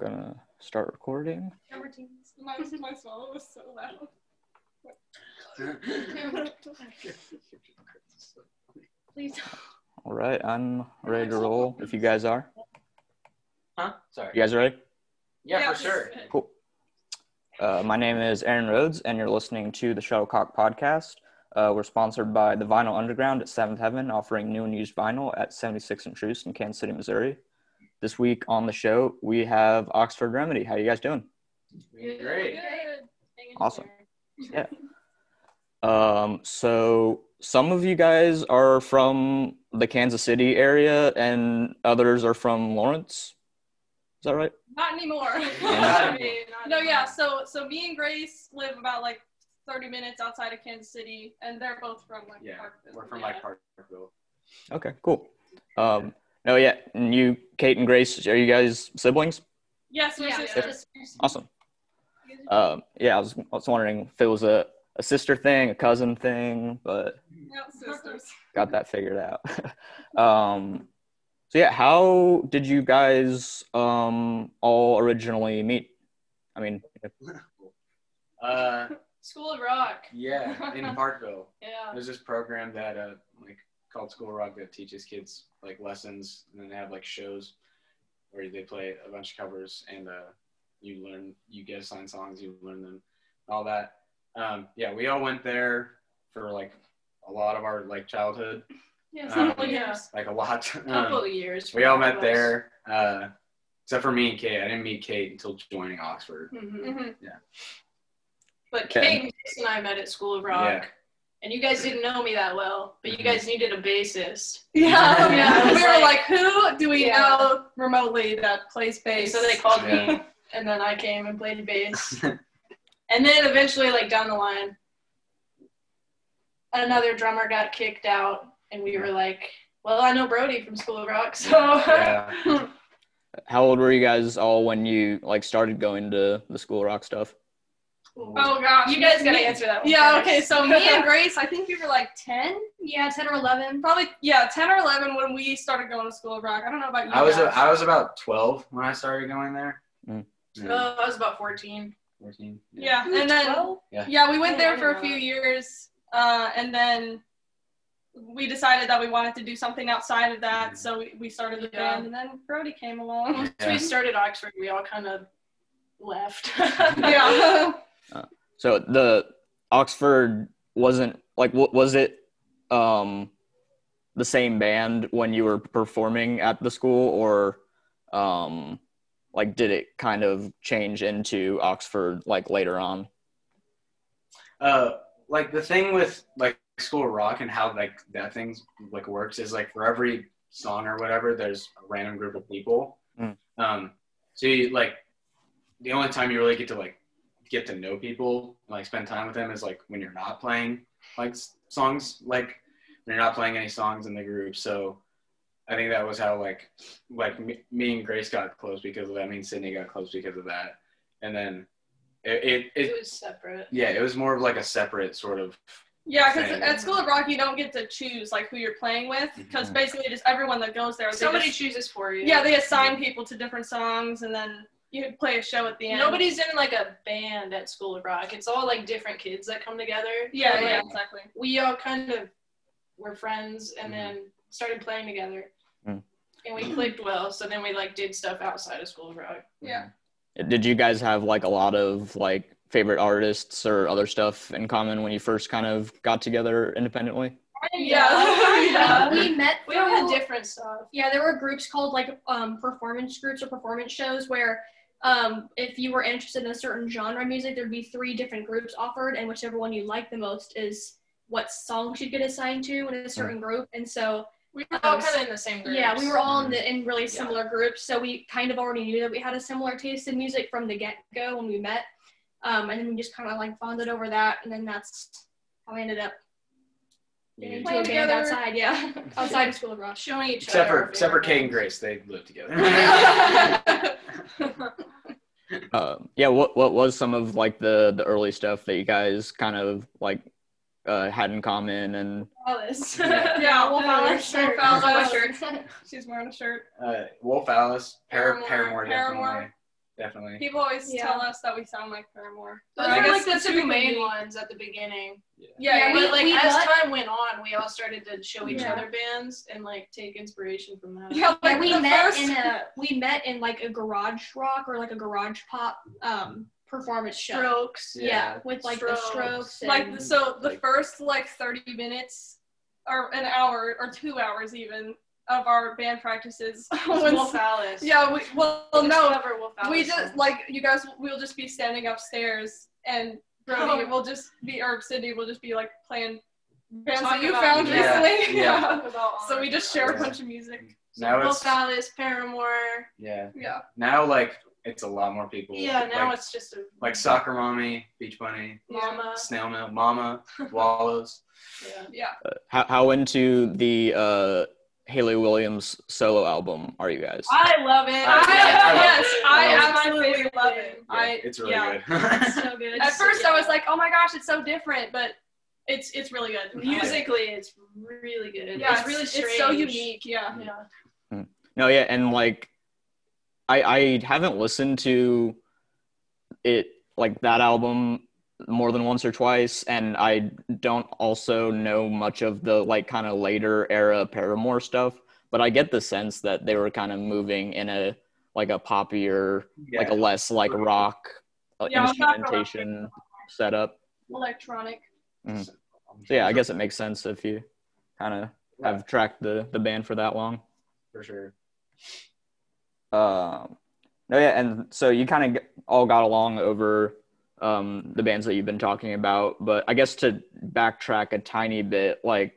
gonna start recording. My, my swallow was so loud. Please. All right, I'm ready to roll. If you guys are, Huh? Sorry. you guys ready? Yeah, Yeah, for sure. Cool. Uh, my name is Aaron Rhodes, and you're listening to the Shuttlecock Podcast. Uh, we're sponsored by the Vinyl Underground at Seventh Heaven, offering new and used vinyl at 76 and Troost in Kansas City, Missouri. This week on the show, we have Oxford Remedy. How you guys doing? Great. Awesome. Yeah. Um, so some of you guys are from the Kansas City area, and others are from Lawrence. Is that right? Not anymore. Yeah. no, yeah. So, so me and Grace live about like 30 minutes outside of Kansas City, and they're both from like Yeah, Parkville. we're from yeah. like Parkville. Okay, cool. Um, no, yeah, and you, Kate and Grace, are you guys siblings? Yes, we're Yeah, sisters. Awesome. Um, yeah, I was, I was wondering if it was a, a sister thing, a cousin thing, but Yep, sisters. got that figured out. um, so yeah, how did you guys um, all originally meet? I mean, Uh, School of Rock. yeah, in Parkville. Yeah. There's this program that uh like called School Rock that teaches kids like lessons, and then they have like shows where they play a bunch of covers, and uh, you learn, you get assigned songs, you learn them, all that. Um, yeah, we all went there for like a lot of our like childhood, Yeah, Um, couple yeah. like a lot. Couple Um, of years. we all met there, uh, except for me and Kate. I didn't meet Kate until joining Oxford. hmm Mhm. But Okay. Kate and and I met at School of Rock. Yeah. And you guys didn't know me that well, but you Mhm. guys needed a bassist. Yeah, Yeah, yeah. I was We were like- like, who do we Yeah. know remotely that plays bass? So they called Yeah. me, and then I came and played bass. and then eventually, like down the line, another drummer got kicked out, and we were like, "Well, I know Brody from School of Rock, so Yeah. how old were you guys all when you like started going to the school rock stuff? Oh gosh, you guys gotta Me- answer that one. Yeah, first. okay. So me and Grace, I think we were like 10. Yeah, 10 or 11. Probably, yeah, 10 or 11 when we started going to School of Rock. I don't know about you I was guys. I was about twelve when I started going there. Mm. Yeah, Uh, I was about 14. 14. yeah, and then Yeah. yeah, we went Oh, there for a few that. years, uh, and then we decided that we wanted to do something outside of that, so we, we started the Yeah. band, and then Brody came along. Once Yeah. we started Oxford, we all kind of left. yeah. So the Oxford wasn't like wa- was it um the same band when you were performing at the school or um like did it kind of change into Oxford like later on? Uh, like the thing with like school rock and how like that thing like works is like for every song or whatever, there's a random group of people. Mm. Um, so you like the only time you really get to like get to know people and like spend time with them is like when you're not playing like songs like when you're not playing any songs in the group. So I think that was how like like me, me and Grace got close because of that. Me and Sydney got close because of that. And then it, it, it it was separate. yeah, it was more of like a separate sort of. Yeah, because at School of Rock, you don't get to choose like who you're playing with, because Mhm. basically just everyone that goes there, Somebody just- chooses for you. yeah, they assign people to different songs, and then you play a show at the end. Nobody's in like a band at School of Rock. It's all like different kids that come together. Yeah, And, yeah, exactly. We all kind of were friends and Mhm. then started playing together. Mm. And we clicked well, so then we like did stuff outside of School of Rock. Yeah. Did you guys have like a lot of like favorite artists or other stuff in common when you first kind of got together independently? Yeah. yeah. we met We all had different stuff. Yeah, there were groups called like um, performance groups or performance shows where um, if you were interested in a certain genre of music, there'd be three different groups offered, and whichever one you like the most is what songs you'd get assigned to in a certain group. And so, We were all kind of in the same group. yeah, we were all in, the, in really Yeah. similar groups, so we kind of already knew that we had a similar taste in music from the get go when we met. Um, and then we just kind of like bonded over that, and then that's how I ended up getting into Playing a together. outside, yeah, outside of School of Rock. showing each Except other. for our except for Kate and. Grace, they live together. Uh, yeah, what what was some of like the the early stuff that you guys kind of like uh, had in common and Alice. Yeah. Yeah, Wolf yeah, Alice shirt. Wolf Alice shirt. She's wearing a shirt. uh, Wolf Alice, Par- Paramore, Paramore, Paramore. Definitely. definitely. People always Yeah. tell us that we sound like Paramore. Those Or I were guess like the two two main maybe. ones at the beginning. Yeah, Yeah, yeah, but like we as got- time went on, we all started to show each Yeah. other bands and like take inspiration from that. yeah. Yeah, Like we met first, in a we met in like a garage rock or like a garage pop um performance show. Strokes. Yeah, with like the Strokes. strokes. like so the like- first like 30 minutes or an hour or two hours even of our band practices when- Wolf Alice. yeah we well no Wolf Alice we just songs. like you guys we'll just be standing upstairs and Brody Oh. will just be or Sydney will just be like playing bands Talk that you found music. Yeah, recently yeah. Talk about so we just share a bunch of music Now Wolf it's Alice, Paramore. yeah. yeah Now like it's a lot more people. Yeah, now like, it's just a like Soccer Mommy, Beach Bunny, Mama. Snail Mail, Mama, Wallows. Yeah. yeah How, how into the uh, Hayley Williams solo album are you guys? I love it. I, I love yes it. I I absolutely love it Yeah, I it's really yeah. good. so good. At first, I was like, "Oh my gosh, it's so different," but it's it's really good. Musically, it's really good. yeah, it's really strange. It's so unique. Yeah. Mm. Yeah. Mm. No, yeah, and like, I I haven't listened to it like that album more than once or twice, and I don't also know much of the like kind of later era Paramore stuff, but I get the sense that they were kind of moving in a like a poppier, like a less like rock uh, Yeah, it's rock. instrumentation setup. Electronic. So yeah, I guess it makes sense if you kind of have tracked the the band for that long. for sure. Um, no, yeah, and so you kind of all got along over um, the bands that you've been talking about, but I guess to backtrack a tiny bit, like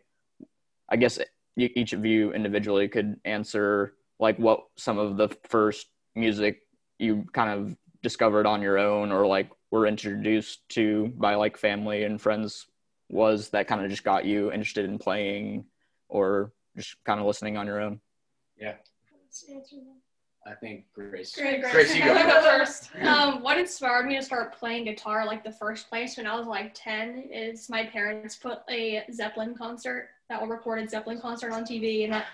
I guess each of you individually could answer like what some of the first music you kind of discovered on your own or like were introduced to by like family and friends was that kind of just got you interested in playing or just kind of listening on your own. I think Grace. Great, Grace. Grace, you go. go first. Um, what inspired me to start playing guitar like the first place when I was like 10 is my parents put a Zeppelin concert, that one recorded Zeppelin concert on TV, and that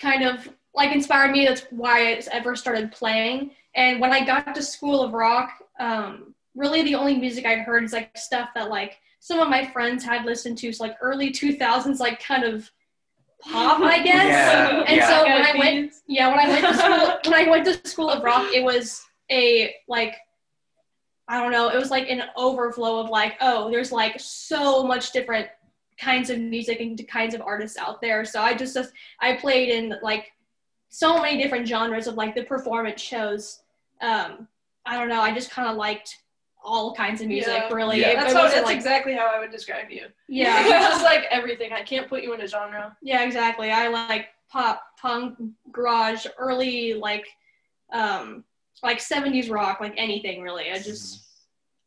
kind of like inspired me. That's why I ever started playing. And when I got to School of Rock, um, really the only music I'd heard is like stuff that like some of my friends had listened to, so like early 2000s, like kind of pop, I guess. Yeah, And yeah. so when I went yeah, when I went to school, when I went to School of Rock, it was a like, I don't know, it was like an overflow of like, oh, there's like so much different kinds of music and kinds of artists out there. So I just, just I played in like so many different genres of like the performance shows. Um, I don't know, I just kind of liked all kinds of music, Yeah. really. Yeah. That's how. That's like, exactly how I would describe you. yeah. You're just like everything. I can't put you in a genre. Yeah, exactly. I like pop, punk, garage, early like um like 70s rock, like anything really. I just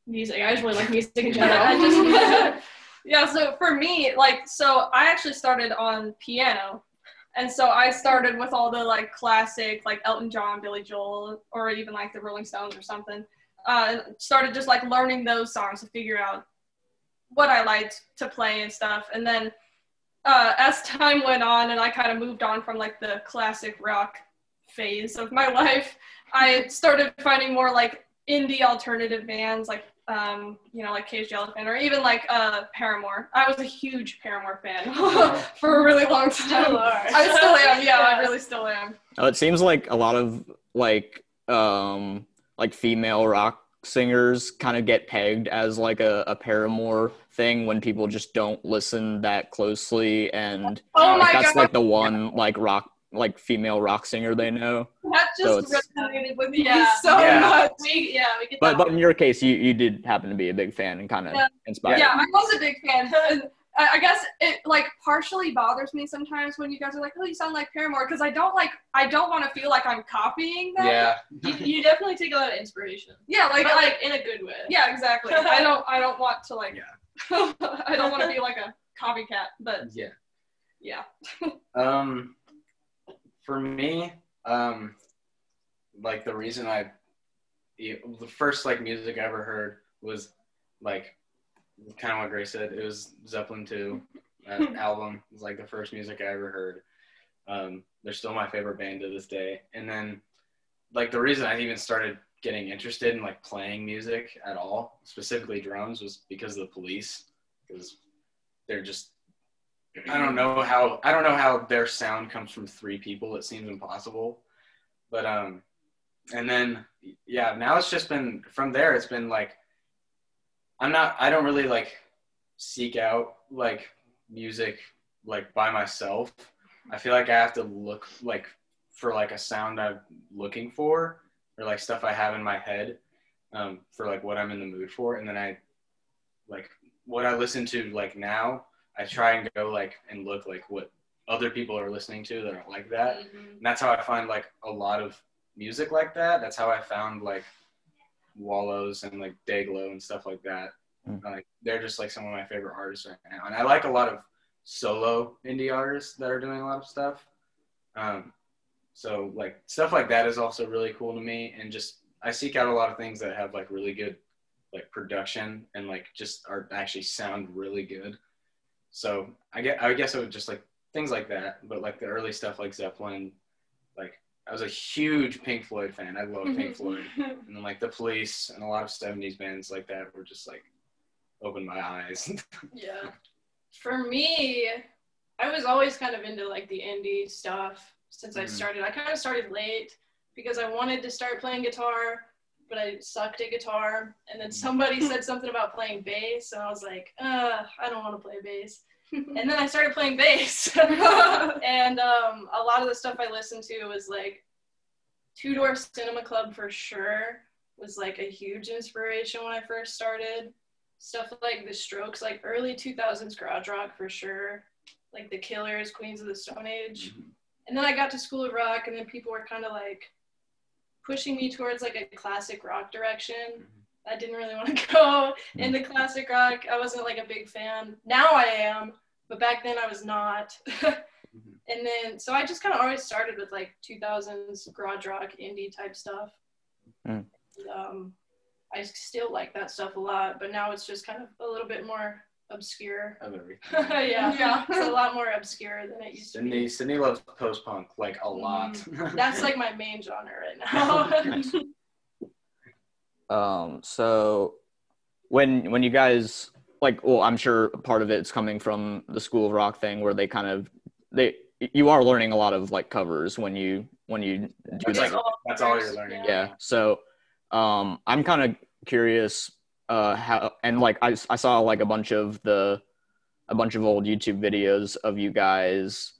music. I just really like music in general. I just yeah. So for me, like, so I actually started on piano, and so I started with all the like classic, like Elton John, Billy Joel, or even like the Rolling Stones or something. Uh, started just like learning those songs to figure out what I liked to play and stuff, and then uh, as time went on, and I kind of moved on from like the classic rock phase of my life, I started finding more like indie alternative bands, like um, you know, like Cage the Elephant, or even like uh, Paramore. I was a huge Paramore fan for a really long time. Still. I still am. Yeah, I really still am. Oh, it seems like a lot of like um like female rock singers kind of get pegged as like a, a Paramore thing when people just don't listen that closely and Oh like, my that's god, like the one like rock like female rock singer they know. that just it's- resonated with me Yeah. so Yeah. much. We yeah we But but in your case you you did happen to be a big fan and kind of Yeah. inspired. Yeah, I was a big fan. And I I guess it like partially bothers me sometimes when you guys are like, "Oh, you sound like Paramore," because I don't like I don't want to feel like I'm copying them. Yeah. you, you definitely take a lot of inspiration. Yeah, like But like in a good way. Yeah, exactly. I don't I don't want to like Yeah. I don't want to be like a copycat, but Yeah. yeah. Um, for me, um, like the reason I, the the first like music I ever heard was like, kind of what Grace said. It was Zeppelin two, that album was like the first music I ever heard. Um, they're still my favorite band to this day. And then, like the reason I even started getting interested in like playing music at all, specifically drums, was because of the police. Because they're just I don't know how I don't know how their sound comes from three people. It seems impossible. But um and then yeah, now it's just been from there it's been like I'm not I don't really like seek out like music like by myself. I feel like I have to look like for like a sound I'm looking for or like stuff I have in my head um, for like what I'm in the mood for, and then I like what I listen to like now. I try and go like and look like what other people are listening to that are like that, Mhm. and that's how I find like a lot of music like that. That's how I found like Wallows and like Dayglow and stuff like that. Mm. Like they're just like some of my favorite artists right now, and I like a lot of solo indie artists that are doing a lot of stuff. Um, so like stuff like that is also really cool to me, and just I seek out a lot of things that have like really good like production and like just are actually sound really good. So I get I guess it would just like things like that, but like the early stuff like Zeppelin, like I was a huge Pink Floyd fan. I love Pink Floyd, and then like the Police and a lot of '70s bands like that were just like opened my eyes. Yeah. For me, I was always kind of into like the indie stuff since I Mhm. started. I kind of started late because I wanted to start playing guitar, but I sucked at guitar. And then somebody said something about playing bass, and I was like, uh, I don't want to play bass. and then I started playing bass. and um, a lot of the stuff I listened to was like Two Door Cinema Club for sure was like a huge inspiration when I first started. Stuff like The Strokes, like early 2000s garage rock for sure. Like The Killers, Queens of the Stone Age. And then I got to School of Rock, and then people were kind of like pushing me towards like a classic rock direction. I didn't really want to go into classic rock. I wasn't like a big fan. Now I am, but back then I was not. and then, so I just kind of always started with like 2000s garage rock, indie type stuff. Mm. And, um, I still like that stuff a lot, but now it's just kind of a little bit more obscure. of everything. yeah, Yeah. it's a lot more obscure than it used to be. Sydney Sydney loves post punk like a lot. Mm-hmm. That's like my main genre right now. Um, so when when you guys like, well, I'm sure part of it's coming from the School of Rock thing, where they kind of they you are learning a lot of like covers when you when you do That's like like- that's all you're learning. yeah. So um, I'm kind of curious uh how and like I I saw like a bunch of the a bunch of old YouTube videos of you guys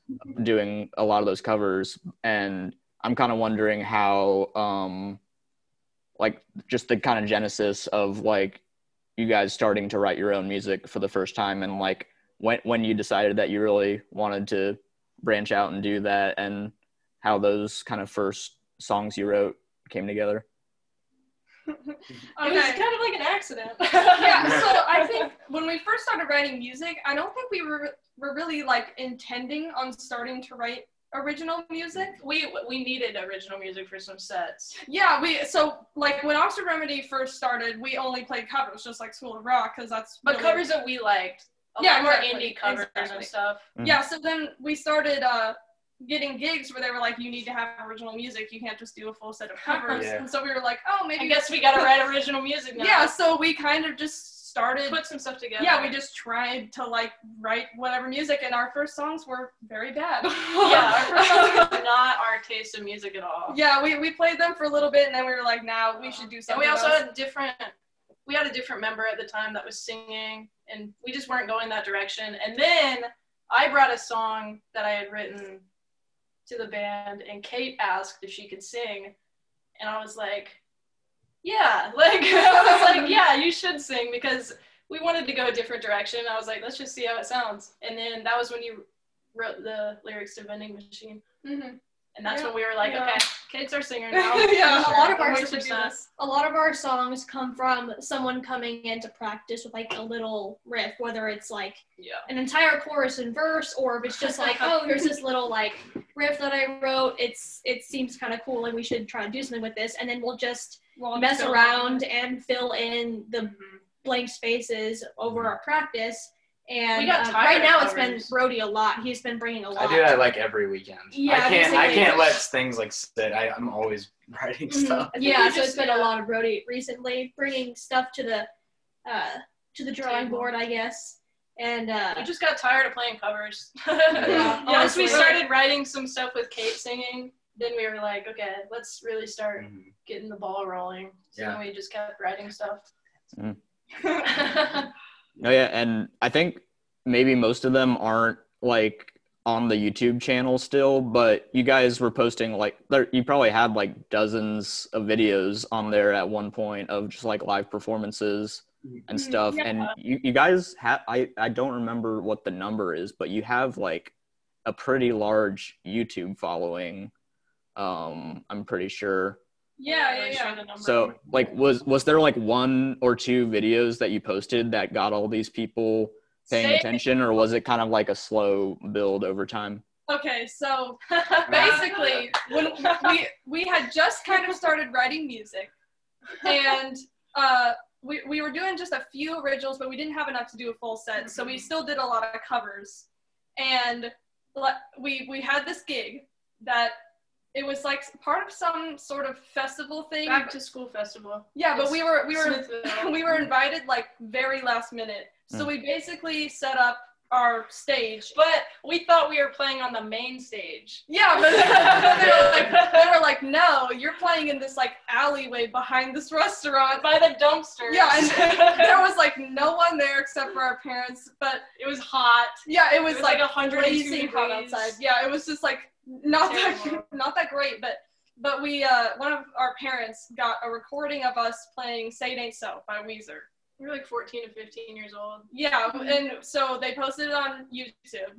doing a lot of those covers and I'm kind of wondering how um like just the kind of genesis of like you guys starting to write your own music for the first time and like when when you decided that you really wanted to branch out and do that and how those kind of first songs you wrote came together. It was kind of like an accident. yeah, so I think when we first started writing music, I don't think we were were really like intending on starting to write original music. we we needed original music for some sets. Yeah, we so like when Oxford Remedy first started, we only played covers, just like School of Rock, because that's But really- covers that we liked. A Yeah, lot more exactly, indie covers exactly. and stuff. Yeah, so then we started uh, getting gigs where they were like, you need to have original music. You can't just do a full set of covers. Yeah. And so we were like, oh, maybe I guess we gotta write original music now. Yeah, so we kind of just started. Put some stuff together. yeah, we just tried to like write whatever music, and our first songs were very bad. yeah, our first songs were not our taste of music at all. yeah, we, we played them for a little bit, and then we were like, now we should do And something. we also else. had different. We had a different member at the time that was singing, and we just weren't going that direction. And then I brought a song that I had written to the band, and Kate asked if she could sing, and I was like, "Yeah, like I was like, yeah, you should sing because we wanted to go a different direction." I was like, "Let's just see how it sounds." And then that was when you wrote the lyrics to Vending Machine, Mhm. and that's Yeah, when we were like, yeah. "Okay, Kate's our singer now." Yeah, a lot of our We should 100%. do this. a lot of our songs come from someone coming in to practice with like a little riff, whether it's like Yeah. an entire chorus and verse, or if it's just like, oh, here's this little like riff that I wrote. It's it seems kind of cool, and we should try to do something with this, and then we'll just We'll mess just go- around and fill in the Mhm. blank spaces over our practice. And We got um, right now it's been covers. Brody a lot. He's been bringing a lot. I do that like every weekend. Yeah, I can't. I can't let things like sit. I, I'm always writing Mhm. stuff. I think Yeah, so just- it's been yeah. a lot of Brody recently, bringing stuff to the uh, to the drawing Table. board, I guess. And uh, We just got tired of playing covers. Yeah, Once we started writing some stuff with Kate singing, then we were like, okay, let's really start Mhm. getting the ball rolling. So Yeah. then we just kept writing stuff. Mm. Oh yeah, and I think maybe most of them aren't like on the YouTube channel still, but you guys were posting like there you probably had like dozens of videos on there at one point of just like live performances and Mhm, stuff. yeah. And you, you guys have I, I don't remember what the number is, but you have like a pretty large YouTube following. Um, I'm pretty sure. Yeah, yeah, yeah. So like was was there like one or two videos that you posted that got all these people paying Say- attention or was it kind of like a slow build over time? Okay, so basically, when we we had just kind of started writing music, and uh, we we were doing just a few originals, but we didn't have enough to do a full set, so we still did a lot of covers, and le- we we had this gig that it was like part of some sort of festival thing. Back to school festival. yeah, but we were we were we were invited like very last minute, so Mm. we basically set up our stage But we thought we were playing on the main stage. Yeah, but they were like, they were like, no, you're playing in this like alleyway behind this restaurant. By the dumpster. Yeah, and there was like no one there except for our parents. But it was hot. yeah, it was, It was like, like 102 crazy hot degrees. outside. Yeah, it was just like not that not that great. But but we uh one of our parents got a recording of us playing "Say It Ain't So" by Weezer. We were like 14 to 15 years old. Yeah, mm-hmm. and so they posted it on YouTube,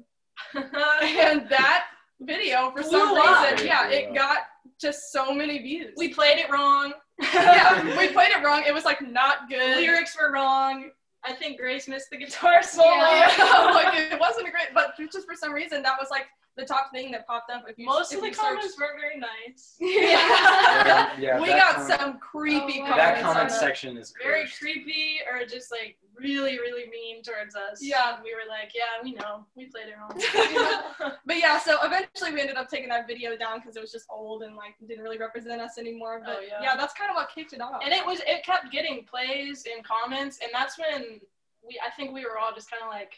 and that video for some Blew up. reason, yeah, it got just so many views. we played it wrong. yeah, we played it wrong. It was like not good. Lyrics were wrong. I think Grace missed the guitar solo. Yeah, like it wasn't a great, but just for some reason that was like the top thing that popped up. If you Most if of the you search- comments weren't very nice. Yeah. Yeah, we got comment- some creepy Oh, comments. That comment section is Very cursed. creepy or just like really, really mean towards us. Yeah. We were like, yeah, we know. We played it wrong. But yeah, so eventually we ended up taking that video down because it was just old and like didn't really represent us anymore. But Oh, yeah. yeah. that's kind of what kicked it off. and it was it kept getting plays and comments and that's when we I think we were all just kind of like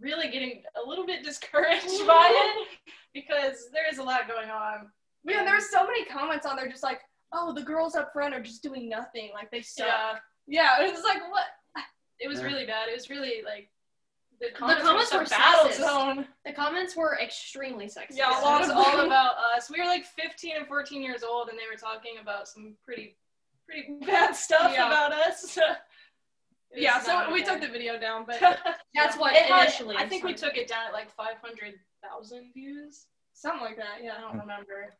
really getting a little bit discouraged by it because there is a lot going on. yeah, there were so many comments on there, just like, oh, the girls up front are just doing nothing, like they suck. Yeah, Yeah, it was like what? it was Yeah. really bad. It was really like the comments comments, were were, battle sexist. zone. the comments were extremely sexist. Yeah, a It lot was of all about us. We were like 15 and 14 years old, and they were talking about some pretty, pretty bad stuff Yeah. about us. It Yeah, so not we took the video down, but That's what It had- I think we took it down at like 500,000 views. something like that. Yeah. I don't hmm. remember.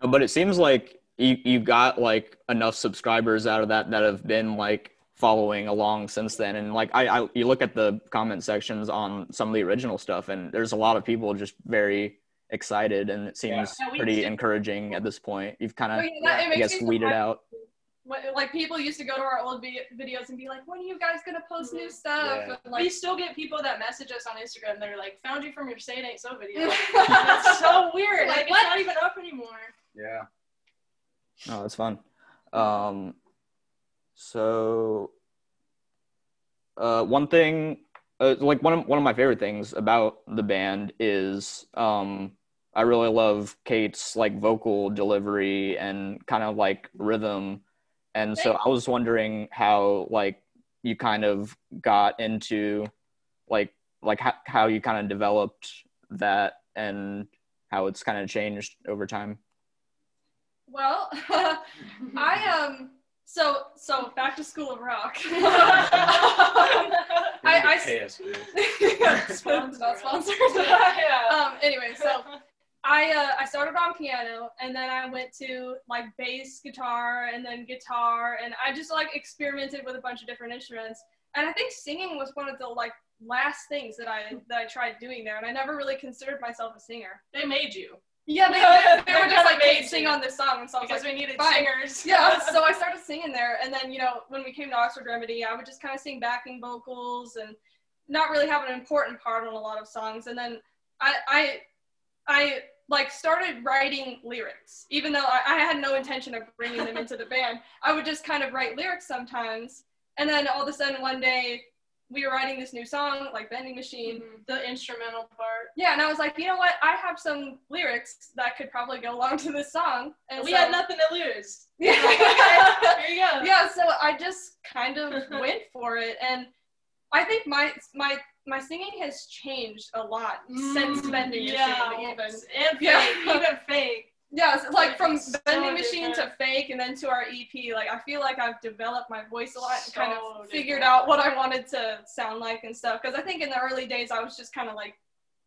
But it seems like you you got like enough subscribers out of that that have been like following along since then and like I, I you look at the comment sections on some of the original stuff and there's a lot of people just very excited and it seems Yeah, pretty did- encouraging at this point you've kind Oh, of yeah, i guess weeded surprised. out What, like people used to go to our old videos and be like, "When are you guys gonna post new Mhm. stuff?" Yeah. And, we still get people that message us on Instagram. They're like, "Found you from your Say It Ain't So video." That's so weird. Like, Like, what? it's not even up anymore. Yeah. oh that's fun um so uh one thing uh, like one of one of my favorite things about the band is um I really love Kate's like vocal delivery and kind of like rhythm. And so I was wondering how like you kind of got into like like how, how you kind of developed that and how it's kind of changed over time. well, I um, so so back to School of Rock. I- I s- Pay us, dude. Sponsored, not sponsored. yeah. um. Anyway, so I uh, I started on piano and then I went to like bass guitar and then guitar and I just like experimented with a bunch of different instruments and I think singing was one of the like last things that I that I tried doing there and I never really considered myself a singer. they made you Yeah, they, they, were just like, made hey, sing on this song, and so because like, we needed fine. singers. yeah. So I started singing there, and then you know when we came to Oxford Remedy, I would just kind of sing backing vocals, and not really have an important part on a lot of songs. And then I I I like started writing lyrics, even though I, I had no intention of bringing them into the band. I would just kind of write lyrics sometimes, and then all of a sudden one day we were writing this new song, like Vending Machine. Mhm. The instrumental part. Yeah, and I was like, you know what? I have some lyrics that could probably go along to this song. And we so- had nothing to lose. Yeah. Here you go. yeah, so I just kind of went for it, and I think my my my singing has changed a lot since Mm, Vending yeah, Machine, even. and fake, Yeah. even fake. Yeah, so, like from So Vending Machine to. Fake, and then to our EP. Like I feel like I've developed my voice a lot and kind So of figured out what I wanted to sound like and stuff. Because I think in the early days I was just kind of like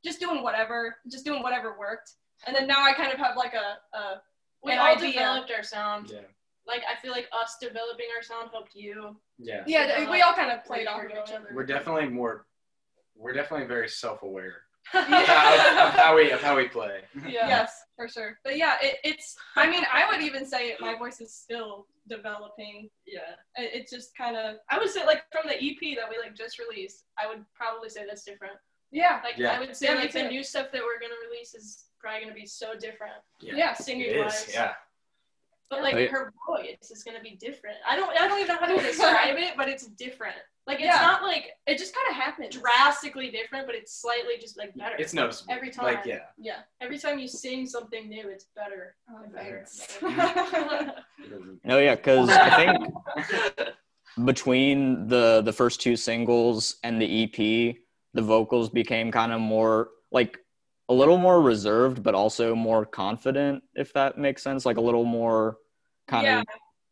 just doing whatever, just doing whatever worked, and then now I kind of have like a, a We An all idea. developed our sound. Yeah. Like I feel like us developing our sound helped you. Yeah. yeah. So, we all kind of played off of each each other. We're definitely more. We're definitely very self-aware of, yeah. how, of how we of how we play. Yes, for sure. But yeah, it, it's. I mean, I would even say my voice is still developing. Yeah. It, it's just kind of I would say like from the EP that we like just released, I would probably say that's different. yeah, Like Yeah. I would say Yeah, like the too. new stuff that we're gonna release is probably gonna be so different. yeah. Singing It wise. Yeah. But like Oh, yeah. her voice is gonna be different. I don't I don't even know how to describe it, but it's different. Like it's Yeah. not like It just kind of happens. drastically different, but it's slightly just like better. It's noticeable. Every time. Like time. yeah. Yeah. Every time you sing something new, it's better. Oh, and better. No, yeah, because I think between the the first two singles and the EP, the vocals became kind of more like a little more reserved, but also more confident, if that makes sense. Like a little more kind Yeah. of.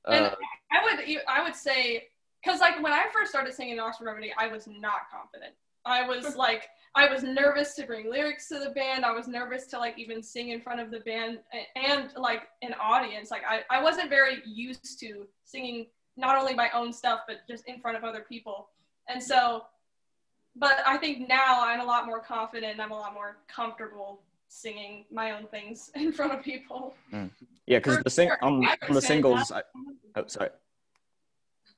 And- Uh, I would I would say because like when I first started singing in Oxford Remedy, I was not confident. I was like I was nervous to bring lyrics to the band. I was nervous to like even sing in front of the band and, and like an audience. Like I, I wasn't very used to singing not only my own stuff but just in front of other people. And so but I think now I'm a lot more confident I'm a lot more comfortable singing my own things in front of people. Yeah, because the sing sure. on, on the singles. I, oh, sorry.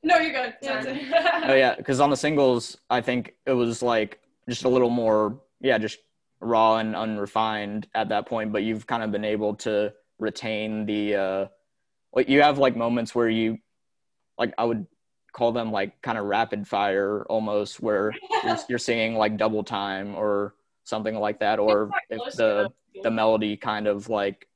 No, you're good. Yeah. Oh yeah, because on the singles, I think it was like just a little more, yeah, just raw and unrefined at that point. But you've kind of been able to retain the, uh, like you have like moments where you, like I would call them like kind of rapid fire almost, where you're, you're singing like double time or something like that, or if the the melody kind of like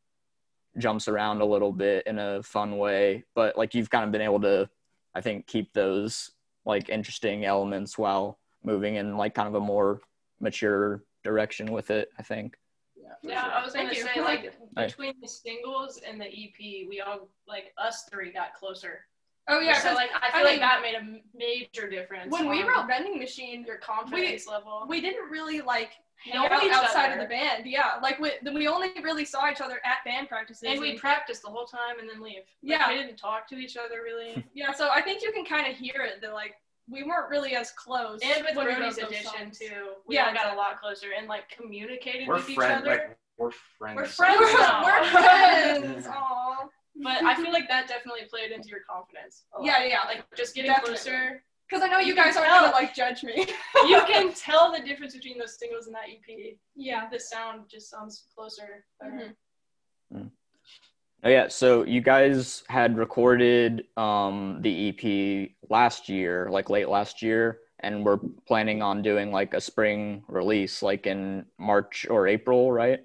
jumps around a little bit in a fun way but like you've kind of been able to i think keep those like interesting elements while moving in like kind of a more mature direction with it i think for Yeah, sure. I was gonna Thank you. say like Hey. between the singles and the EP, we all like us three got closer. Oh yeah, so like I I feel like mean, that made a major difference. when we on wrote Vending Machine, your confidence level. we didn't really like hang Know out each outside other. of the band. Yeah, like we we only really saw each other at band practices. and we practiced the whole time and then leave. Like, Yeah. we didn't talk to each other really. yeah, so I think you can kind of hear it that like we weren't really as close. and with when Brody's addition songs. too, we Yeah, all got exactly. a lot closer and like communicated We're with each friends. other. Like we're friends. We're friends We're, we're friends. Aw. but I feel like that definitely played into your confidence. a. Yeah, yeah. Like just getting Definitely. closer. Because I know you, You guys aren't gonna like judge me. You can tell the difference between those singles and that EP. yeah. The sound just sounds closer. better. Mhm. oh yeah so you guys had recorded um the ep last year like late last year and we're planning on doing like a spring release like in march or april right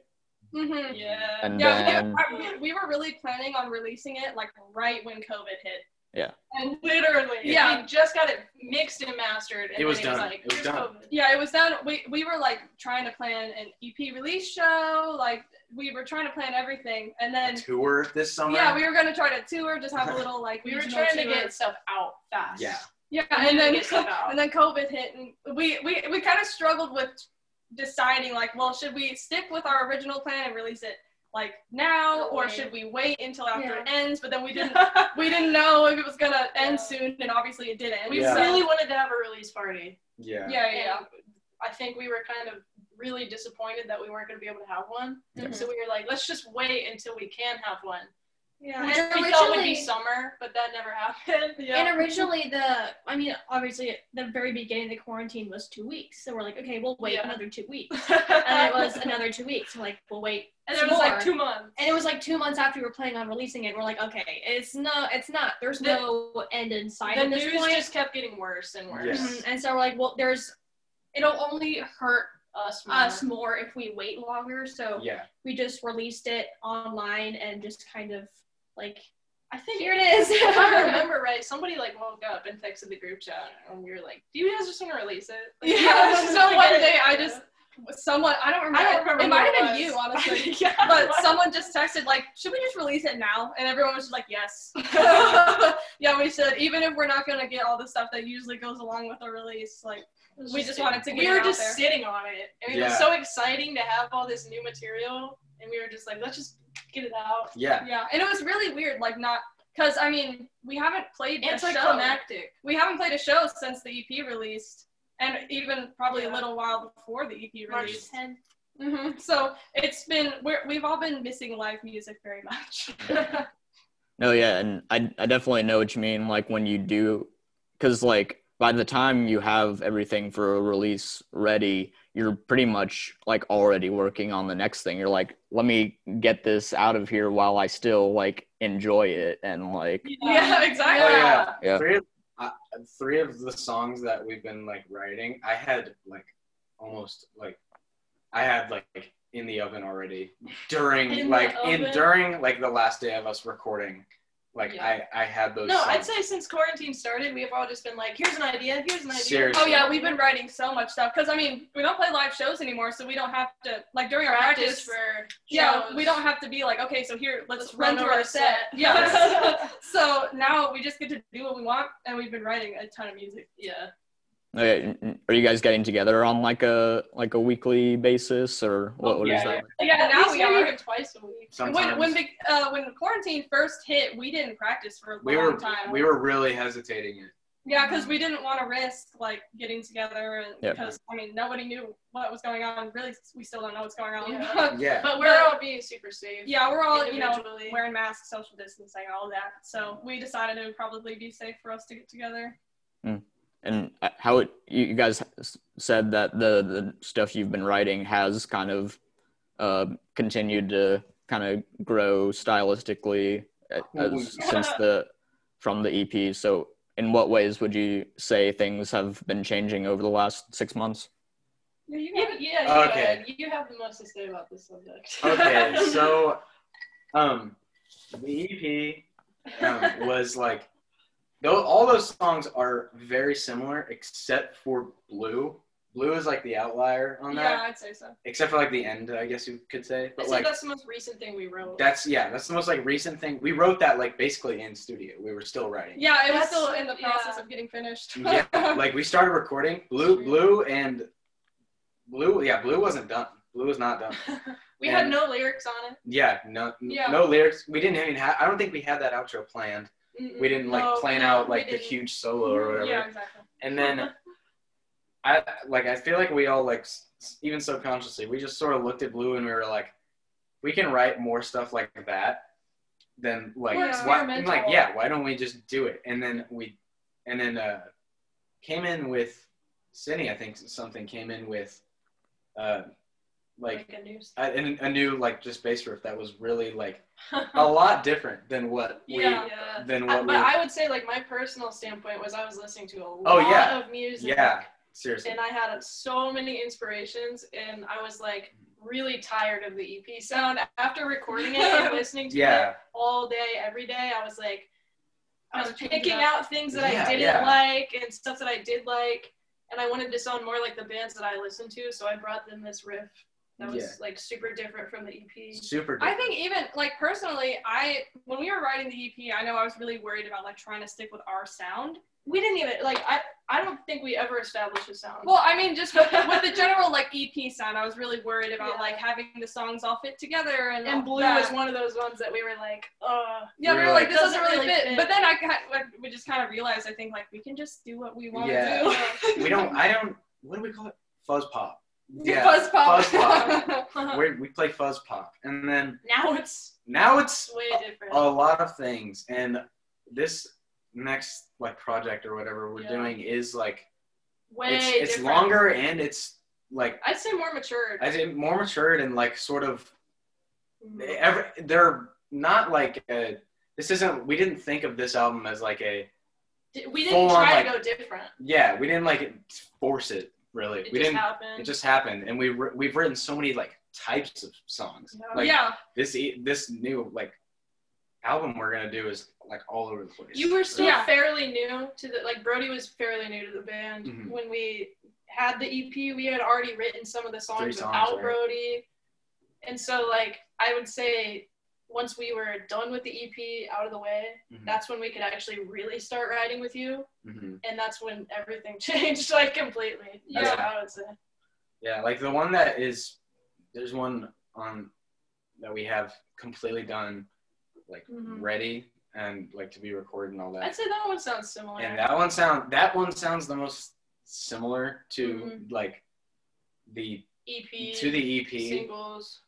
Mm-hmm. Yeah. and Yeah, then we, we- we were really planning on releasing it like right when COVID hit. Yeah. And Literally. Yeah. We just got it mixed and mastered. And It was then done. like, It was done. COVID. yeah, it was done. We we were like trying to plan an EP release show. Like we were trying to plan everything, and A then tour this summer. yeah, we were gonna try to tour, just have a little like We were regional trying to get stuff out fast. Yeah. yeah, and then get stuff out. and then COVID hit, and we we we kind of struggled with deciding like, well, should we stick with our original plan and release it like now, or should we wait until after Yeah. it ends? But then we didn't we didn't know if it was gonna end Yeah. soon, and obviously it didn't. we Yeah. really wanted to have a release party. Yeah. yeah, yeah, yeah. And I think we were kind of really disappointed that we weren't going to be able to have one. So we were like, let's just wait until we can have one. Yeah, Which and we thought would be originally, summer, but that never happened. yeah. and originally the, I mean, obviously the very beginning of the quarantine was two weeks, so we're like, okay, we'll wait Yeah. another two weeks, and it was another two weeks. We're like, we'll wait, and it was like two months. And it was like two months after we were planning on releasing it. We're like, okay, it's no, it's not. There's The- no end in sight the at this news point. just kept getting worse and worse. Yeah. Mhm. And so we're like, well, there's, it'll only hurt Us more. us more if we wait longer. So Yeah. we just released it online and just kind of like, I think here it is. if I remember right, somebody like woke up and texted the group chat, and we were like, "Do you guys just want to release it?" Like, Yeah, just so one day I just someone I don't remember. I don't remember It might have been was. you, honestly. yeah, But it someone just texted like, "Should we just release it now?" And everyone was just like, "Yes." yeah, we should. Even if we're not gonna get all the stuff that usually goes along with a release, like we just wanted to get we it were just there. sitting on it, and it was so exciting to have all this new material, and we were just like, "Let's just get it out." Yeah. Yeah, and it was really weird, like not because I mean we haven't played a show. Anticlimactic. We haven't played a show since the EP released, and even probably a little while before the EP March released. 10th. hmm So it's been we're, we've all been missing live music very much. No, yeah, and I I definitely know what you mean. Like when you do, because like by the time you have everything for a release ready, you're pretty much like already working on the next thing. You're like, let me get this out of here while I still like enjoy it and like yeah, exactly. Oh yeah. Yeah. Three of uh, three of the songs that we've been like writing, I had like almost like I had like in the oven already during In like in during like the last day of us recording. Like Yeah. I I had those. No, songs. I'd say since quarantine started, we've all just been like, "Here's an idea. Here's an idea." Seriously. Oh yeah, we've been writing so much stuff because I mean we don't play live shows anymore, so we don't have to like during our practice practice. for yeah, shows. we don't have to be like, okay, so here, let's, Let's run run through over our set. set. Yeah. so now we just get to do what we want, and we've been writing a ton of music. yeah. Okay, are you guys getting together on like a like a weekly basis or what, what is yeah, that? Yeah, At now least we maybe are. even twice a week. Sometimes When when the uh, when quarantine first hit, we didn't practice for a we long were time. we were really hesitating it. yeah, because we didn't want to risk like getting together, and Yeah. because I mean nobody knew what was going on. Really, we still don't know what's going on. Yeah. Yeah. But we're all being super safe. yeah, we're all you know wearing masks, social distancing, all that. So we decided it would probably be safe for us to get together. And uh, how it you you guys said that the the stuff you've been writing has kind of uh, continued to kind of grow stylistically a- Well, as, since the from the EP. So, in what ways would you say things have been changing over the last six months? Yeah, you Yeah, yeah, you, Okay. okay. you have the most to say about this subject. Okay, so um, the EP um, was like, though all those songs are very similar except for Blue. Blue is like the outlier on that. yeah, I'd say so. except for like the end, I guess you could say. I But say like that's the most recent thing we wrote. that's yeah, that's the most like recent thing. We wrote that like basically in studio. We were still writing. Yeah, it was That's- still in the process yeah. of getting finished. Yeah, like we started recording. Blue, Blue, and Blue. Yeah, Blue wasn't done. Blue was not done. we had no lyrics on it. Yeah, no, Yeah. no lyrics. We didn't even have. I don't think we had that outro planned. Mm-mm. We didn't like No, plan no, out like the huge solo or whatever. yeah, exactly. And then I like I feel like we all like s- even subconsciously we just sort of looked at Blue and we were like, we can write more stuff like that than like More why, experimental. like yeah why don't we just do it and then we and then uh came in with Cindy I think something came in with uh like a news. a, a new like just bass riff that was really like a lot different than what we Yeah. yeah. than I, what but we I would say like my personal standpoint was I was listening to a lot Oh, yeah. of music. yeah seriously And I had so many inspirations, and I was like really tired of the EP sound after recording it and listening to yeah it all day, every day. I was like, I was Gotta change it picking out things that Yeah, I didn't yeah. like and stuff that I did like, and I wanted to sound more like the bands that I listened to. So I brought them this riff that was Yeah. like super different from the EP. super Different. I think even like personally, I when we were writing the EP, I know I was really worried about like trying to stick with our sound. We didn't even like I. I don't think we ever established a sound. Well, I mean, just with, with the general like EP sound, I was really worried about Yeah. like having the songs all fit together and and Blue that. was one of those ones that we were like, uh, Yeah, we We were were like, like, this doesn't doesn't really really fit. fit. But then I got, like, we just kind of realized, I think, like, we can just do what we want to Yeah. do. we don't I don't what do we call it fuzz pop Yeah, Fuzz pop. Fuzz pop. we we play fuzz pop, and then Now it's now it's way different. a lot of things, and this next like project or whatever we're Yeah. doing is like way it's it's different. longer and it's like I'd say more matured. I think more matured and like sort of Mm-hmm. every they're not like a, this isn't we didn't think of this album as like a We didn't full on, try like- to go different. yeah we didn't like force it really It we just didn't happened. it just happened and we wr- we've written so many like types of songs Yeah. like yeah. this e- this new like album we're gonna do is like all over the place You were still Yeah. fairly new to the like Brody was fairly new to the band Mhm. when we had the EP. We had already written some of the songs songs, without right? Brody, and so like I would say once we were done with the EP out of the way, Mhm. that's when we could actually really start writing with you, Mhm. and that's when everything changed like completely. Yeah. I would say. yeah like the one that is there's one on that we have completely done like Mhm. ready and like to be recorded and all that I'd say that one sounds similar. and that one sound that one sounds the most similar to Mhm. like the EP to the EP singles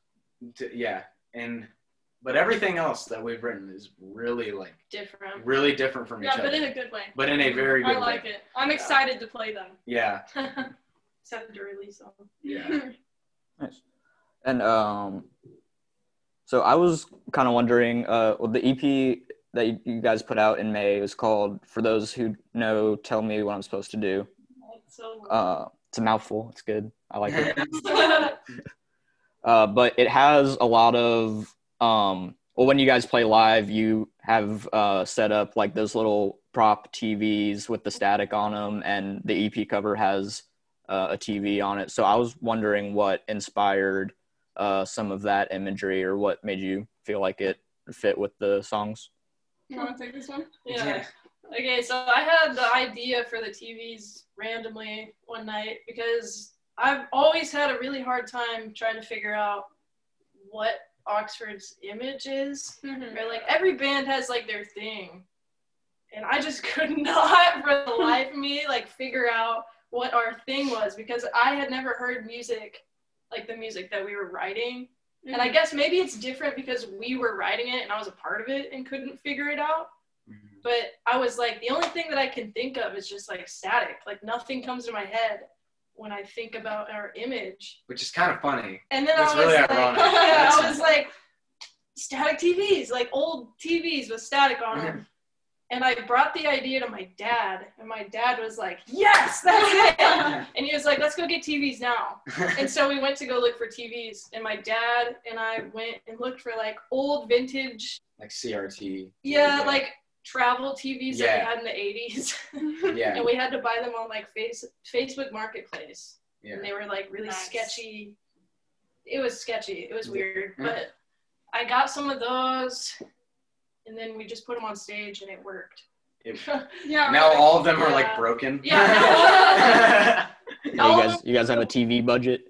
to- yeah and but everything else that we've written is really like different. really different from Yeah, each other Yeah, but in a good way. but in a very good way. I like way it. I'm excited to play them. yeah Except to release them. yeah Nice. And um, so I was kind of wondering, uh, well, the EP that you- you guys put out in May is called, for those who know, tell me what I'm supposed to do. So Uh, it's a mouthful. It's good. I like it. Uh, but it has a lot of um, well, when you guys play live, you have uh, set up like those little prop TVs with the static on them, and the EP cover has uh, a TV on it. So I was wondering what inspired uh, some of that imagery, or what made you feel like it fit with the songs. You want to take this one? yeah. Okay, so I had the idea for the TVs randomly one night because I've always had a really hard time trying to figure out what Oxford's image is. Mhm. Or like every band has like their thing. And I just could not for the life of me like figure out what our thing was because I had never heard music like the music that we were writing. And I guess maybe it's different because we were writing it and I was a part of it and couldn't figure it out. Mhm. But I was like, the only thing that I can think of is just like static. Like nothing comes to my head when I think about our image. which is kind of funny And then That's I was really like, ironic. yeah, I was like, static TVs, like old TVs with static on them. Mm-hmm. And I brought the idea to my dad, and my dad was like, "Yes, that's it!" and he was like, "Let's go get TVs now." And so we went to go look for TVs, and my dad and I went and looked for like old vintage, like CRT yeah, like travel TVs that we had in the 80s. yeah and we had to buy them on like face Facebook Marketplace. yeah And they were like really Nice. sketchy. It was sketchy. It was Yeah. weird. Yeah. But I got some of those and then we just put them on stage and it worked. It- Yeah. now right. all of them are like broken Yeah. Yeah, you guys, you guys have a TV budget.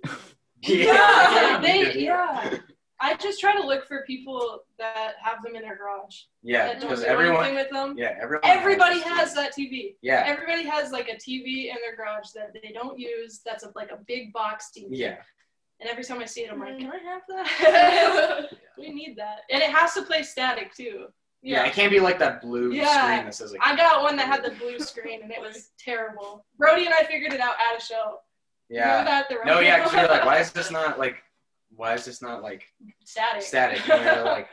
Yeah, we they yeah. I just try to look for people that have them in their garage. yeah because everyone with them. yeah everyone Everybody this has that TV. yeah Everybody has like a TV in their garage that they don't use. That's a, like a big box TV. yeah And every time I see it, I'm like, Mm. can I have that? we need that. And it has to play static too. yeah it can't be like that blue Yeah. screen that says like I got one that had the blue screen and it was terrible. Brody and I figured it out at a show. Remember yeah that? The no yeah because you're like why is this not like why is this not like static? static and we were like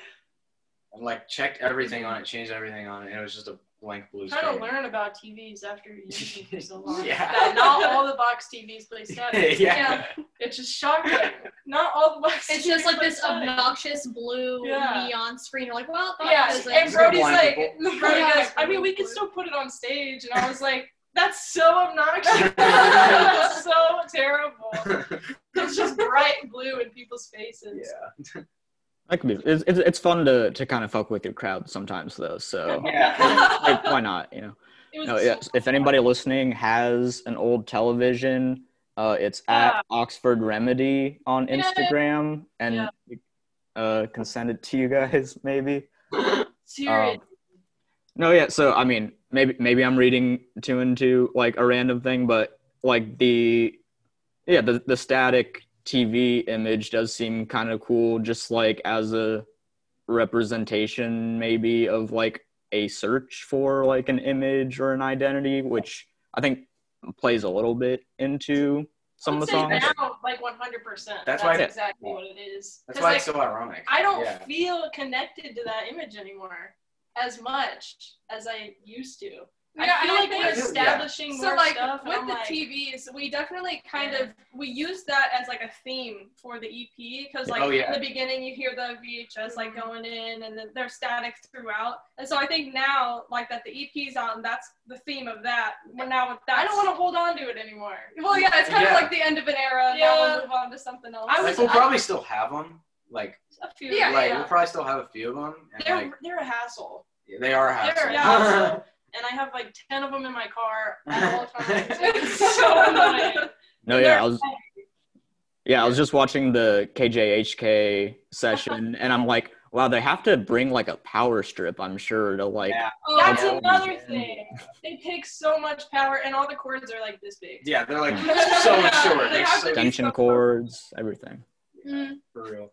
and like checked everything on it changed everything on it and it was just a blank blue trying screen to learn about TVs after using them for so long. Yeah. That not all the box TVs play static. yeah. It's just shocking. Not all the box It's TVs just like this static. obnoxious blue Yeah. neon screen. You're like, well, Yeah, doesn't- and Brody's like. Brody goes, I mean, we could still put it on stage. And I was like, that's so obnoxious. that's so terrible. It's just bright blue in people's faces. yeah That could be. It's, it's, it's fun to, to kind of fuck with your crowd sometimes, though. So yeah like, why not? You know. It was No, yeah. If anybody listening has an old television, uh, it's at Yeah. Oxford Remedy on Yeah. Instagram, and Yeah. uh, can send it to you guys maybe. Serious. Um, no, yeah. So I mean, maybe maybe I'm reading two and two like a random thing, but like the yeah, the the static TV image does seem kind of cool, just like as a representation, maybe of like a search for like an image or an identity, which I think plays a little bit into some of the songs. now, like 100. percent That's That's, why- exactly what it is. That's 'Cause, why like, it's so ironic. I don't Yeah. feel connected to that image anymore as much as I used to. Yeah, I feel I like think- we're Yeah. establishing So more like stuff. and with the like, TVs, we definitely kind Yeah. of we use that as like a theme for the EP because like Oh, yeah. in the beginning you hear the VHS like Mhm. going in and then there's static throughout, and so I think now like that the EP's out and that's the theme of that. We're now with that. I don't want to hold on to it anymore. Well, yeah, it's kind Yeah. of like the end of an era. Yeah. Now Yeah. we'll move on to something else. I like we'll I- probably still have them. Like, A few. Yeah, like yeah. we'll probably still have a few of them, and They're like they're a hassle. they are a hassle. They're a hassle. and I have like ten of them in my car at all times. It's so annoying. No, And yeah, I was yeah, I was just watching the KJHK session, and I'm like, wow, they have to bring like a power strip, I'm sure, to like Yeah. Oh, That's yeah. another thing. They take so much power, and all the cords are like this big. Yeah, they're like so much short. They They're have so to be extension so- cords, everything. Mm. for real.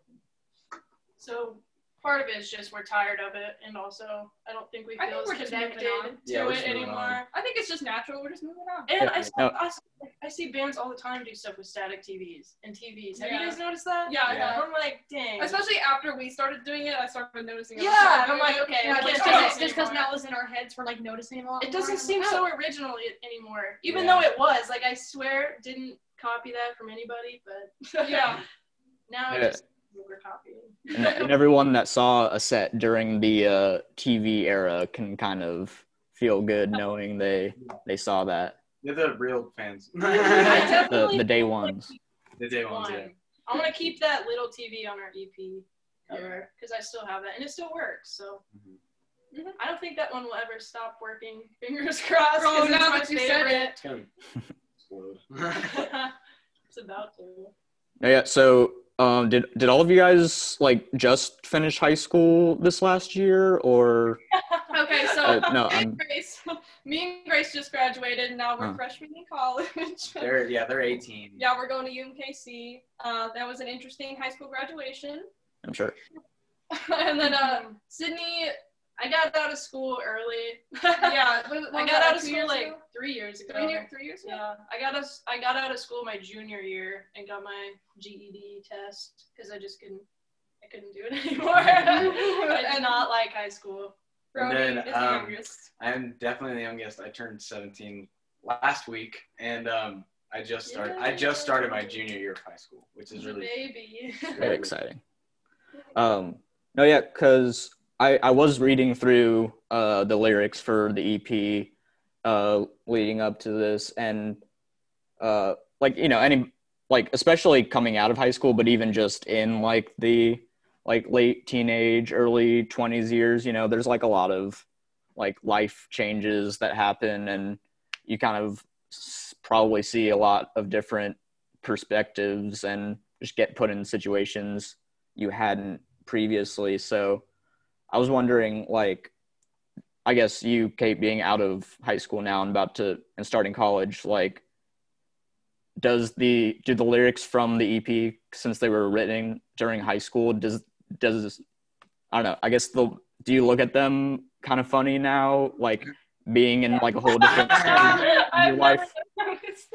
So part of it is just we're tired of it, and also I don't think we I feel think we're as just connected on. to Yeah, it anymore. on. I think it's just natural. We're just moving on. And I, Yeah. see, No. I, see, I see bands all the time do stuff with static TVs and TVs. Have Yeah. you guys noticed that? Yeah, Yeah. yeah. I'm like, dang. Especially after we started doing it, I started noticing. Yeah, and I'm like, okay, it. Yeah, can't oh, just because this just because anymore. now it's in our heads, we're like noticing it a lot. It doesn't seem so oh. original anymore, even Yeah. though it was. Like I swear, didn't copy that from anybody, but Yeah. now Yeah. I just we're copying. And, and everyone that saw a set during the uh, TV era can kind of feel good knowing they they saw that They're the real fans. The the day ones. the day ones, yeah. one. I want to keep that little TV on our EP cover because I still have that and it still works. So Mhm. Mhm. I don't think that one will ever stop working. Fingers crossed. Oh, 'cause it's now my that you said favorite. It's gonna it's about to. Yeah. So, um, did did all of you guys like just finish high school this last year, or Okay, so Uh, no, me and Grace, me and Grace just graduated, and now we're Huh. freshmen in college. they're yeah, they're 18. yeah, we're going to UMKC. Uh, that was an interesting high school graduation. I'm sure. and then uh, Sydney, I got out of school early. yeah, was, I got out of school like ago? Three years ago. three, year, three years ago. Yeah, I got us. I got out of school my junior year and got my GED test because I just couldn't. I couldn't do it anymore. I did not like high school. And Brody then, is the um, youngest. I'm definitely the youngest. I turned 17 last week, and um, I just started. I just started my junior year of high school, which is really Baby. Very exciting. Um, no, yeah, because I I was reading through uh the lyrics for the EP, uh, leading up to this, and uh, like you know any like especially coming out of high school, but even just in like the like late teenage, early twenties years, you know, there's like a lot of like life changes that happen, and you kind of probably see a lot of different perspectives and just get put in situations you hadn't previously. So I was wondering, like, I guess you, Kate, being out of high school now and about to and starting college, like, does the do the lyrics from the EP since they were written during high school does does I don't know I guess the do you look at them kind of funny now like being in like a whole different stage in I've your life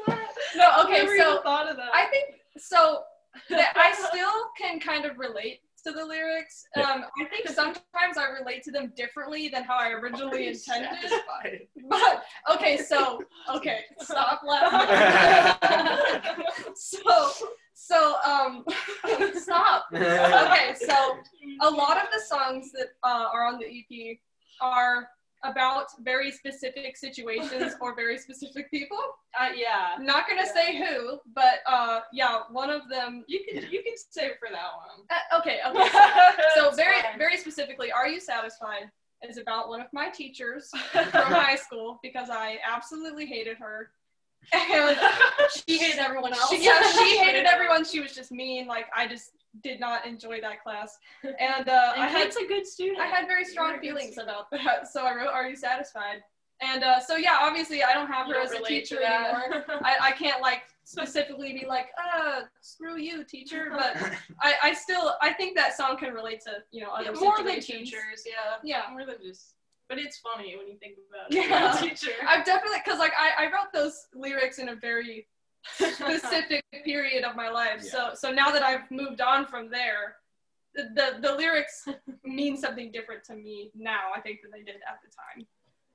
that. No, okay, Never so even thought of that. I think so. That I still can kind of relate to the lyrics. Yeah. Um, I think sometimes I relate to them differently than how I originally intended. But okay, so okay, stop laughing. so so um, stop. Okay, so a lot of the songs that uh, are on the EP are about very specific situations or very specific people. Uh, yeah. Not gonna say who, but uh, yeah, one of them. You can you can save for that one. Uh, okay, okay. So, so very very specifically, "Are You Satisfied?" is about one of my teachers from high school because I absolutely hated her, and She hated everyone else. she, yeah, she hated everyone. She was just mean. Like I just did not enjoy that class, and uh, I And had Kate's a good student. I had very strong feelings about that. So I wrote, "Are you satisfied?" And uh, so yeah, obviously I don't have her don't as a teacher anymore. I, I can't like specifically be like, uh, screw you, teacher. But I, I still I think that song can relate to you know other Yeah, more than teachers, yeah. Yeah. More than just. But it's funny when you think about it. Yeah. teacher. I've definitely because like I, I wrote those lyrics in a very specific period of my life. So so now that I've moved on from there, the, the the lyrics mean something different to me now. I think than they did at the time.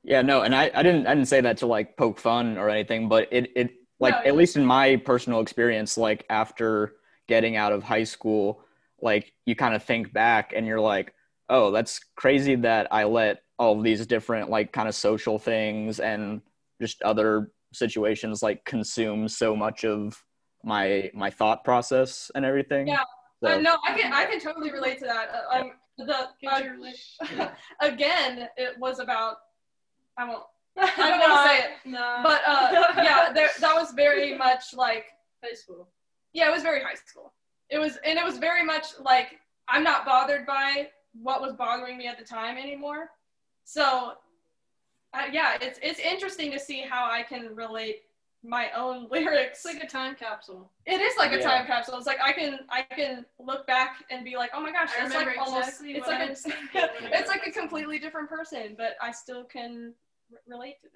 Yeah, no, and I, I didn't I didn't say that to like poke fun or anything, but it it like No, at least in my personal experience, like after getting out of high school, like you kind of think back and you're like, oh, that's crazy that I let all these different like kind of social things and just other situations like consume so much of my my thought process and everything. Yeah. So, Uh, no, I can I can totally relate to that. Uh, um, the uh, your again, it was about I won't I don't want to say it, Nah. but uh, yeah, there, that was very much like high school. yeah, it was very high school. It was, and it was very much like I'm not bothered by what was bothering me at the time anymore. So, uh, yeah, it's it's interesting to see how I can relate my own lyrics. It's like a time capsule. It is like a time capsule. It's like I can I can look back and be like, oh my gosh, I that's remember like almost exactly it's what like I a was thinking it's like a completely different person, but I still can r- relate to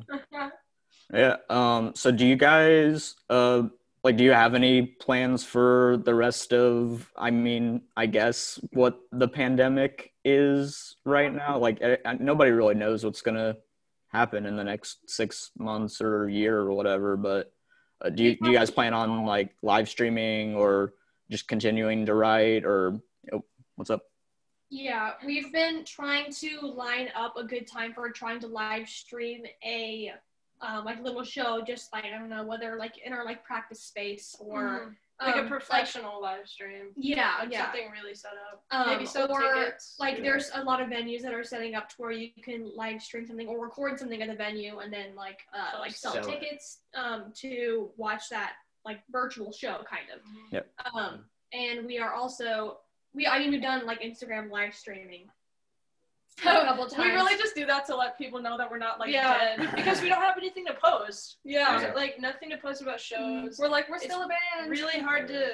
them. Yeah. Um. So, do you guys uh like do you have any plans for the rest of? I mean, I guess what the pandemic is right now. Like, eh, eh, nobody really knows what's gonna happen in the next six months or year or whatever. But uh, do you do you guys plan on like live streaming or just continuing to write or oh, what's up? Yeah, we've been trying to line up a good time for trying to live stream a um, like little show, just like I don't know whether like in our like practice space or like um, a professional live stream. yeah, Like yeah. something really set up. Um, Maybe sell or, tickets. Like Yeah. there's a lot of venues that are setting up to where you can live stream something or record something at the venue and then like uh, like sell Sell it. tickets um, to watch that like virtual show kind of. Yep. Um, and we are also we I mean we've done like Instagram live streaming a couple times. We really just do that to let people know that we're not like yeah, dead. because we don't have anything to post. yeah, There's like nothing to post about shows. we're like we're It's still a band. really hard to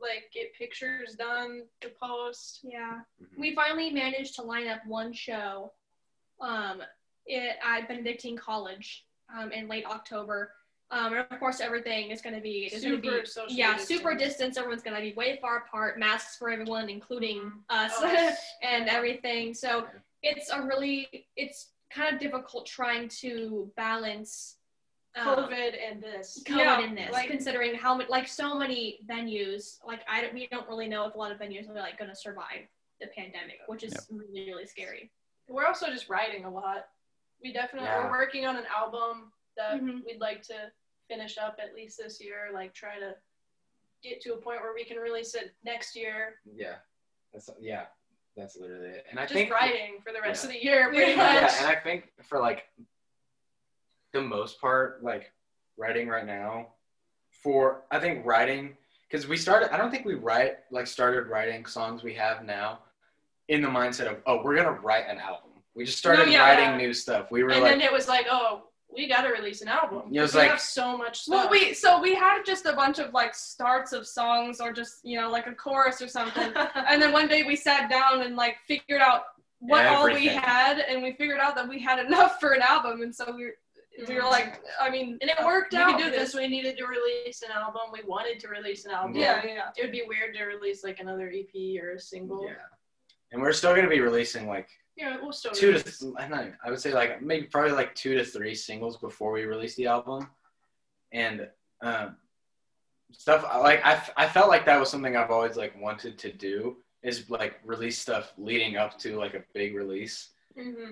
like get pictures done to post. Yeah. Mhm. We finally managed to line up one show um, it, at Benedictine College um, in late October. Um, and of course, everything is going to be is going to Super be socially yeah distanced. super distance. Everyone's going to be way far apart. Masks for everyone, including us, Oh, and everything. So it's a really it's kind of difficult trying to balance um, COVID and this. COVID Yeah, in this, like- considering how many, like so many venues, like I don't, we don't really know if a lot of venues are like going to survive the pandemic, which is Yep. really, really scary. We're also just writing a lot. We definitely Yeah. we're working on an album that Mhm. we'd like to finish up at least this year. Like try to get to a point where we can release it next year. Yeah, that's yeah, that's literally it. And I Just think writing for the rest Yeah. of the year, pretty Yeah. much. Yeah, and I think for like the most part, like writing right now, for I think writing because we started. I don't think we write like started writing songs we have now in the mindset of oh we're gonna write an album. We just started No, yeah, writing yeah. new stuff. We were and like then it was like, oh, we got to release an album. It was we like- have so much stuff. Well, we so we had just a bunch of like starts of songs or just you know like a chorus or something, and then one day we sat down and like figured out what all we had, and we figured out that we had enough for an album, and so we were, we were like, I mean, and it worked we out can do because this. we needed to release an album. We wanted to release an album. Yeah, yeah. It would be weird to release like another EP or a single. yeah, and we're still gonna be releasing like Yeah, we'll still two to th- not even- I would say like maybe probably like two to three singles before we release the album, and um, stuff like I, f- I felt like that was something I've always like wanted to do is like release stuff leading up to like a big release.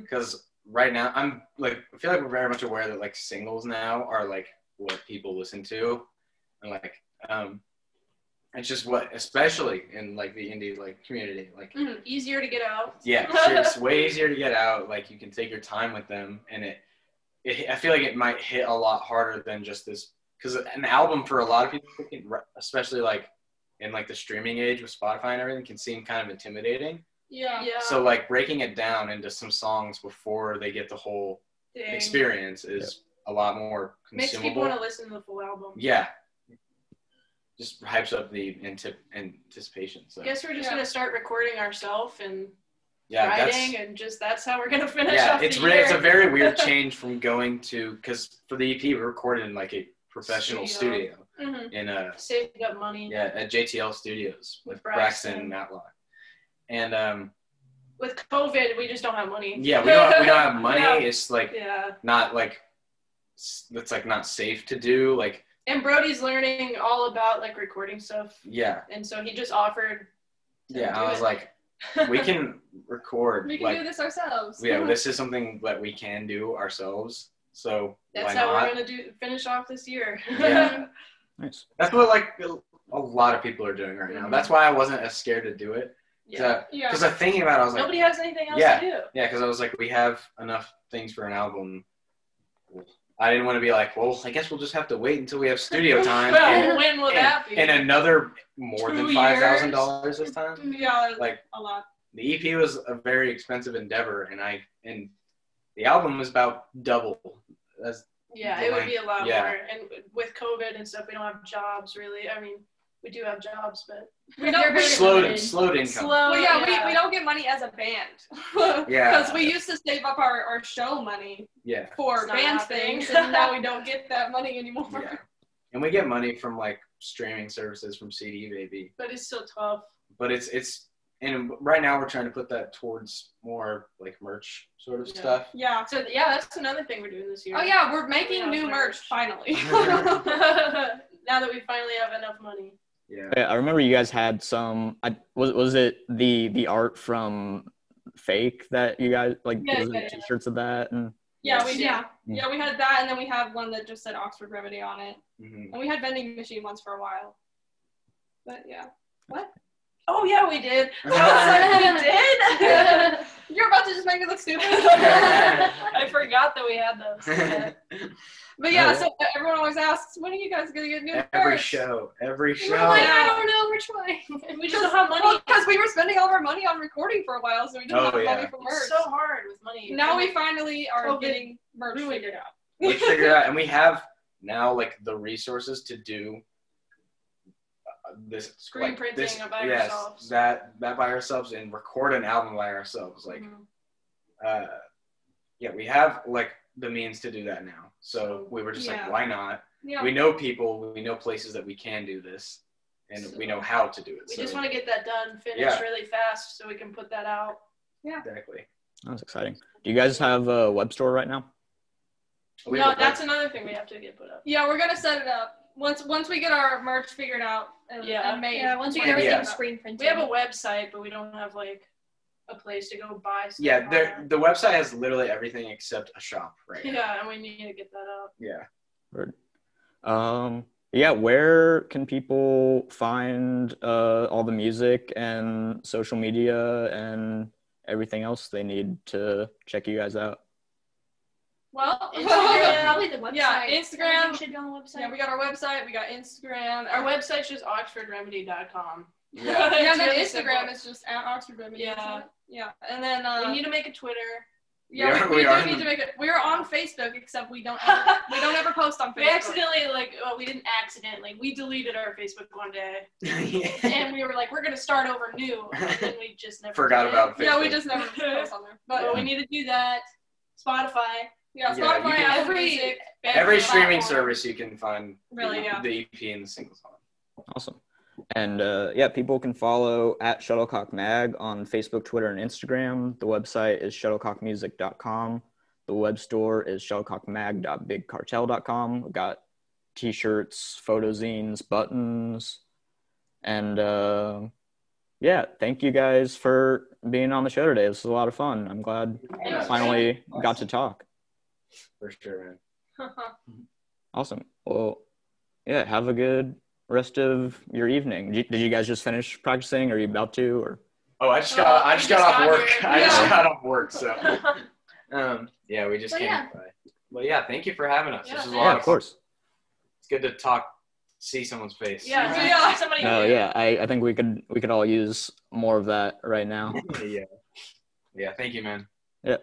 Because right now I'm like I feel like we're very much aware that like singles now are like what people listen to. And like um it's just what especially in like the indie like community like Mhm. Easier to get out. yeah, it's way easier to get out. Like you can take your time with them, and it, it I feel like it might hit a lot harder than just this because an album for a lot of people, can, especially like in like the streaming age with Spotify and everything, can seem kind of intimidating. yeah. Yeah. So like breaking it down into some songs before they get the whole Dang. experience is a lot more Makes people want to listen to the full album. yeah, just hypes up the antip- anticipation. So I guess we're just Yeah. gonna start recording ourselves and yeah, that's writing, and just that's how we're gonna finish yeah. off It's the re- it's a very weird change from going to because for the EP we recorded in like a professional Studio. studio, Mhm. in a saving up money. yeah at JTL Studios with With Braxton, Braxton. and Matlock, and um With COVID, we just don't have money. yeah we don't we don't have money. Yeah. It's like Yeah. not like s- it's like not safe to do like And Brody's learning all about like recording stuff, yeah and so he just offered. to yeah do I was it. like we can record We can like do this ourselves. yeah this is something that we can do ourselves so That's why how not we're gonna do finish off this year. Yeah. Nice. that's what like a lot of people are doing right now that's why I wasn't as scared to do it yeah. Yeah. because I'm thinking about it I was like Nobody has anything else Yeah. to do. yeah because I was like we have enough things for an album I didn't want to be like well I guess we'll just have to wait until we have studio time Well, and, when will and- that be? and another more than five thousand dollars this time yeah, like a lot. the EP was a very expensive endeavor, and I and the album was about double. As yeah, it would be a lot yeah. more. And with COVID and stuff, we don't have jobs really. I mean, we do have jobs, but We don't- They're very slowed limited. slowed income. Slow. Well, yeah, We, we don't get money as a band. Yeah. Because we used to save up our, our show money Yeah, for It's band things, and now we don't get that money anymore. yeah, and we get money from like streaming services from CD Baby, But it's still tough. but it's it's and right now we're trying to put that towards more like merch sort of Yeah. stuff. Yeah. So yeah, that's another thing we're doing this year. Oh yeah, we're making have new merch merch. finally. now that we finally have enough money. Yeah, Yeah, I remember you guys had some. I, was was it the the art from Fake that you guys like? Yeah, was yeah, it yeah. T-shirts of that and yeah, we did. Yeah. Yeah, we had that, and then we had one that just said Oxford Remedy on it, hmm and we had vending machine ones for a while. But yeah, Oh yeah, we did. we did. you're about to just make me look stupid. I forgot that we had those. But yeah, Oh, so everyone always asks, when are you guys gonna get new every merch? show, every show. We're show. like, I don't know which way. We just don't have money. because we were spending all of our money on recording for a while, so we didn't Oh, have yeah. money for merch. It's so hard with money. now we finally are COVID getting merch ruined figured it. out. we figured out, and we have now like the resources to do uh, this Screen like, printing this, by yes, ourselves. that that by ourselves and record an album by ourselves. Like, Mhm. uh, yeah, we have like the means to do that now. So So, we were just yeah. like, why not? Yeah. We know people, we know places that we can do this, and we know how to do it. We so, just want to get that done, finished Yeah. really fast, so we can put that out. Yeah, exactly. that's exciting. Do you guys have a web store right now? We no, that's another thing we have to get put up. yeah, we're gonna set it up once once we get our merch figured out and, Yeah. and made. Yeah, once you get everything Yeah. screen printed. We have a website, but we don't have like a place to go buy stuff. yeah. on. there- The website has literally everything except a shop right now. Yeah, and we need to get that up. Yeah. Or, um, yeah, where can people find uh, all the music and social media and everything else they need to check you guys out? Well, Instagram, probably the website. Yeah, Instagram. Everything should be on the website. yeah, we got our website, we got Instagram. Our website's just oxfordremedy.com. Yeah. yeah, and then really Instagram simple. is just at Oxford Remedy. Yeah. Yeah, and then uh, we need to make a Twitter. yeah, We we, are- we we do are. need to make it. We're on Facebook, except we don't ever, we don't ever post on Facebook. We accidentally like well, we didn't accidentally. We deleted our Facebook one day, Yeah. and we were like, we're gonna start over new, and we just never Forgot did. about Facebook. Yeah, we just never post on there. But But we need to do that. Spotify, yeah, Yeah, you Spotify, can- every Music, Every streaming platform. service you can find Really, yeah. the EP and the singles on. Awesome. And uh, yeah, people can follow at Shuttlecock Mag on Facebook, Twitter, and Instagram. The website is shuttlecockmusic.com. The web store is shuttlecockmag.bigcartel.com. We've got t-shirts, photo zines, buttons, and uh, yeah, thank you guys for being on the show today. This was a lot of fun. I'm glad we Yeah. finally got to talk. For sure, man. Awesome. Well, yeah, have a good rest of your evening. Did you- did you guys just finish practicing? Are you about to? Or Oh, I just Oh, got I we just just got off got work. here. I just Yeah. got off work, so um yeah, we just But came yeah. by. Well, yeah, thank you for having us. Yeah, this is a thanks. lot yeah, of course. It's good to talk, see someone's face. Yeah, Yeah. yeah. Somebody. No, yeah, I, I think we could we could all use more of that right now. yeah. Yeah. Thank you, man. Yeah.